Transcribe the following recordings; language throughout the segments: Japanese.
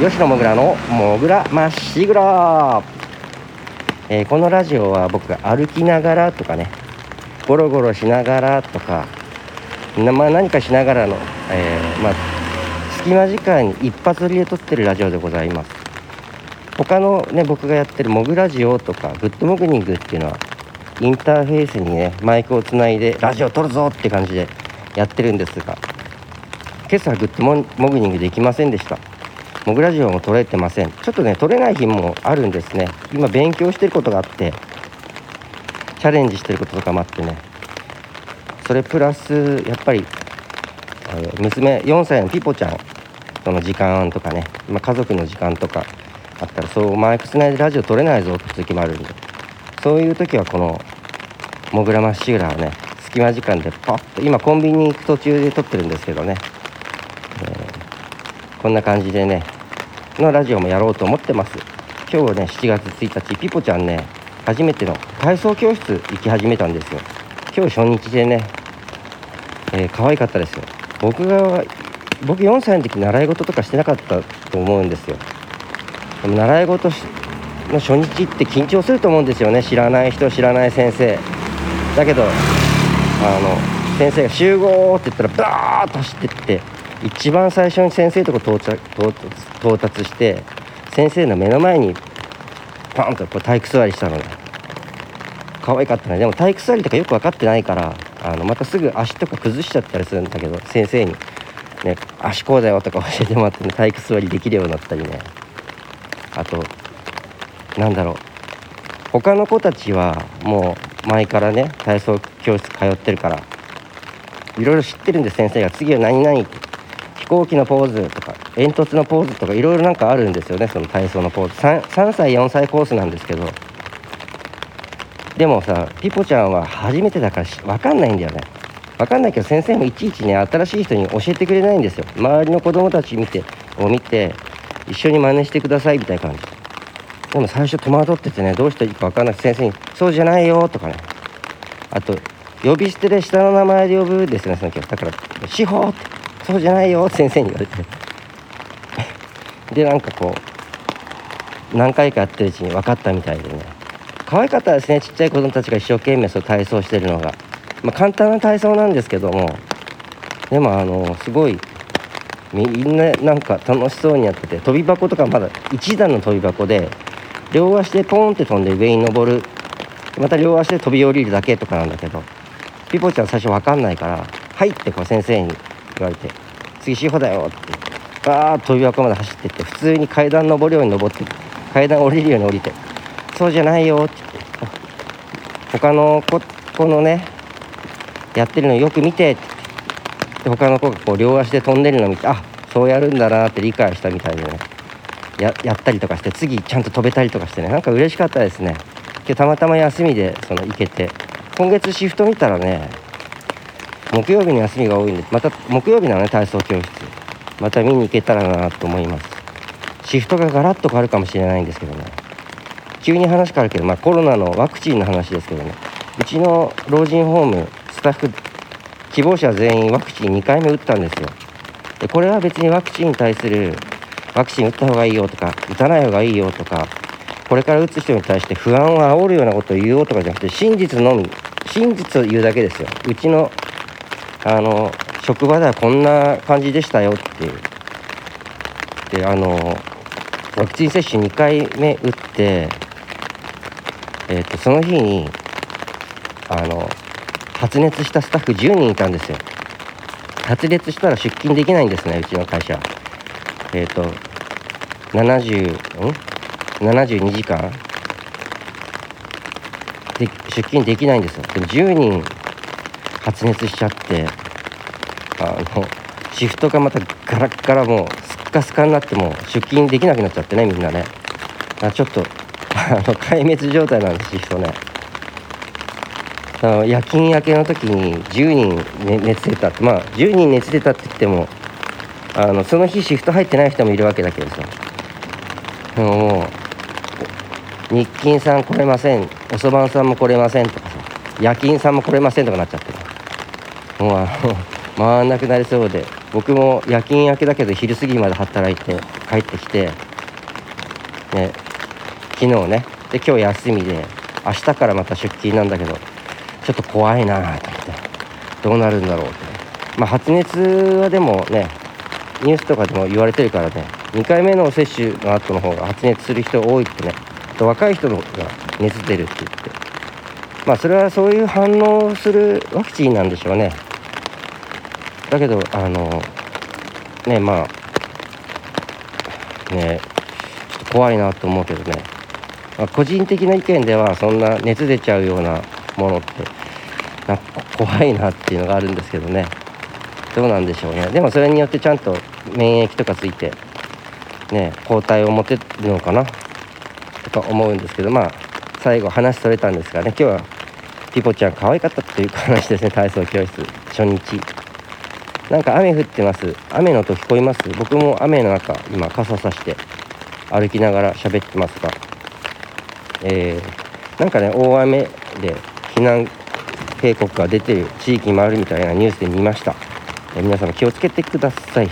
吉野もぐらのもぐらまっしぐら、えー、このラジオは僕が歩きながらとかね。ゴロゴロしながらとか。まあ、何かしながらの、えー、まあ、隙間時間に一発撮りで撮ってるラジオでございます。他のね僕がやってるモグラジオとかグッドモグニングっていうのはインターフェースにねマイクをつないでラジオ撮るぞって感じでやってるんですが今朝グッドモグニングできませんでした。モグラジオも撮れてません。ちょっとね撮れない日もあるんですね。今勉強してることがあってチャレンジしてることとかもあってね。それプラスやっぱり娘4歳のピポちゃんとの時間とかね、ま、家族の時間とかあったらそうマイクつないでラジオ撮れないぞって時もあるんで。そういう時はこのもぐらまっしぐらをね隙間時間でパッと今コンビニに行く途中で撮ってるんですけどね、えー、こんな感じでねのラジオもやろうと思ってます。今日ね7月1日ピポちゃんね初めての体操教室行き始めたんですよ。今日初日でね、えー、可愛かったですよ。僕が僕4歳の時習い事とかしてなかったと思うんですよ。でも習い事の初日って緊張すると思うんですよね。知らない人知らない先生。だけどあの先生が集合って言ったらバーッと走ってって一番最初に先生とこ到着到達して先生の目の前にパンとこう体育座りしたのね。可愛かったね。でも体育座りとかよく分かってないからあのまたすぐ足とか崩しちゃったりするんだけど先生に。ね足こうだよとか教えてもらって、ね、体育座りできるようになったりね。あとなんだろう。他の子たちはもう前からね体操教室通ってるからいろいろ知ってるんで先生が次は何々って飛行機のポーズとか煙突のポーズとかいろいろなんかあるんですよねその体操のポーズ。3, 3歳4歳コースなんですけど。でもさピポちゃんは初めてだから分かんないんだよね。分かんないけど先生もいちいちね新しい人に教えてくれないんですよ。周りの子供たち見てを見て一緒に真似してくださいみたいな感じ。でも最初戸惑っててねどうしていいか分かんなくて先生に「そうじゃないよ」とかね。あと呼び捨てで下の名前で呼ぶですねその時だから「司法」って「そうじゃないよ」先生に言われて。でなんかこう何回かやってるうちに分かったみたいでね。可愛かったですねちっちゃい子供たちが一生懸命そう体操してるのが、まあ、簡単な体操なんですけども。でもあのすごいみんななんか楽しそうにやってて飛び箱とかまだ1段の飛び箱で両足でポンって飛んで上に登る。また両足で飛び降りるだけとかなんだけど。ピポちゃん最初分かんないから「はい」ってこう先生に。言われて「次志保だよ」ってバーッと飛び箱まで走ってって普通に階段登るように登って階段降りるように降りてそうじゃないよって言って他の子子のねやってるのよく見てって言って他の子がこう両足で飛んでるのを見てあそうやるんだなって理解したみたいでねややったりとかして次ちゃんと飛べたりとかしてねなんか嬉しかったですね。今日たまたま休みでその行けて今月シフト見たらね木曜日の休みが多いんでまた木曜日なのね体操教室。また見に行けたらなと思います。シフトがガラッと変わるかもしれないんですけどね。急に話変わるけど、まあ、コロナのワクチンの話ですけどね。うちの老人ホームスタッフ希望者全員ワクチン2回目打ったんですよ。でこれは別にワクチンに対するワクチン打った方がいいよとか打たない方がいいよとかこれから打つ人に対して不安を煽るようなことを言おうとかじゃなくて真実のみ真実を言うだけですよ。うちのあの職場ではこんな感じでしたよって。であのワクチン接種2回目打ってえーと、その日にあの発熱したスタッフ10人いたんですよ。発熱したら出勤できないんですねうちの会社。えっ、ー、と70ん？72時間？で出勤できないんですよ。で10人発熱しちゃってあのシフトがまたガラッガラもうスッカスカになっても出勤できなくなっちゃってねみんなね。あちょっと あの壊滅状態なんですシフトね。あの夜勤明けの時に10人、ね、熱出たってまあ10人熱出たって言ってもあのその日シフト入ってない人もいるわけだけどさ。でもう日勤さん来れませんおそばんさんも来れませんとかさ夜勤さんも来れませんとかなっちゃって。もうあの 回んなくなりそうで僕も夜勤明けだけど昼過ぎまで働いて帰ってきてね昨日ねで今日休みで明日からまた出勤なんだけどちょっと怖いなと思ってどうなるんだろうってまあ発熱はでもねニュースとかでも言われてるからね2回目の接種の後の方が発熱する人多いってねと若い人が熱出るって言って。まあそれはそういう反応するワクチンなんでしょうね。だけどあのねまあねちょっと怖いなと思うけどね、まあ、個人的な意見ではそんな熱出ちゃうようなものってな怖いなっていうのがあるんですけどね。どうなんでしょうね。でもそれによってちゃんと免疫とかついてね抗体を持てるのかなとか思うんですけどまあ最後話それたんですがね。今日はピポちゃん可愛かったっていう話ですね体操教室。初日。なんか雨降ってます。雨の音聞こえます？僕も雨の中今傘さして歩きながら喋ってますが。えー、なんかね大雨で避難警告が出てる地域もあるみたいなニュースで見ました、えー、皆様気をつけてください。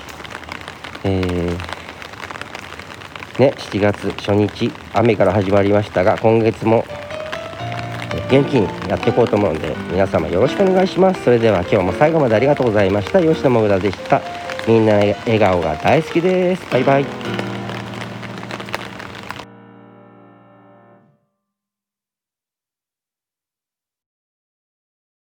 えー、ね7月初日雨から始まりましたが今月も元気にやっていこうと思うんで皆様よろしくお願いします。それでは今日も最後までありがとうございました。吉野もぐらでした。みんな笑顔が大好きです。バイバイ。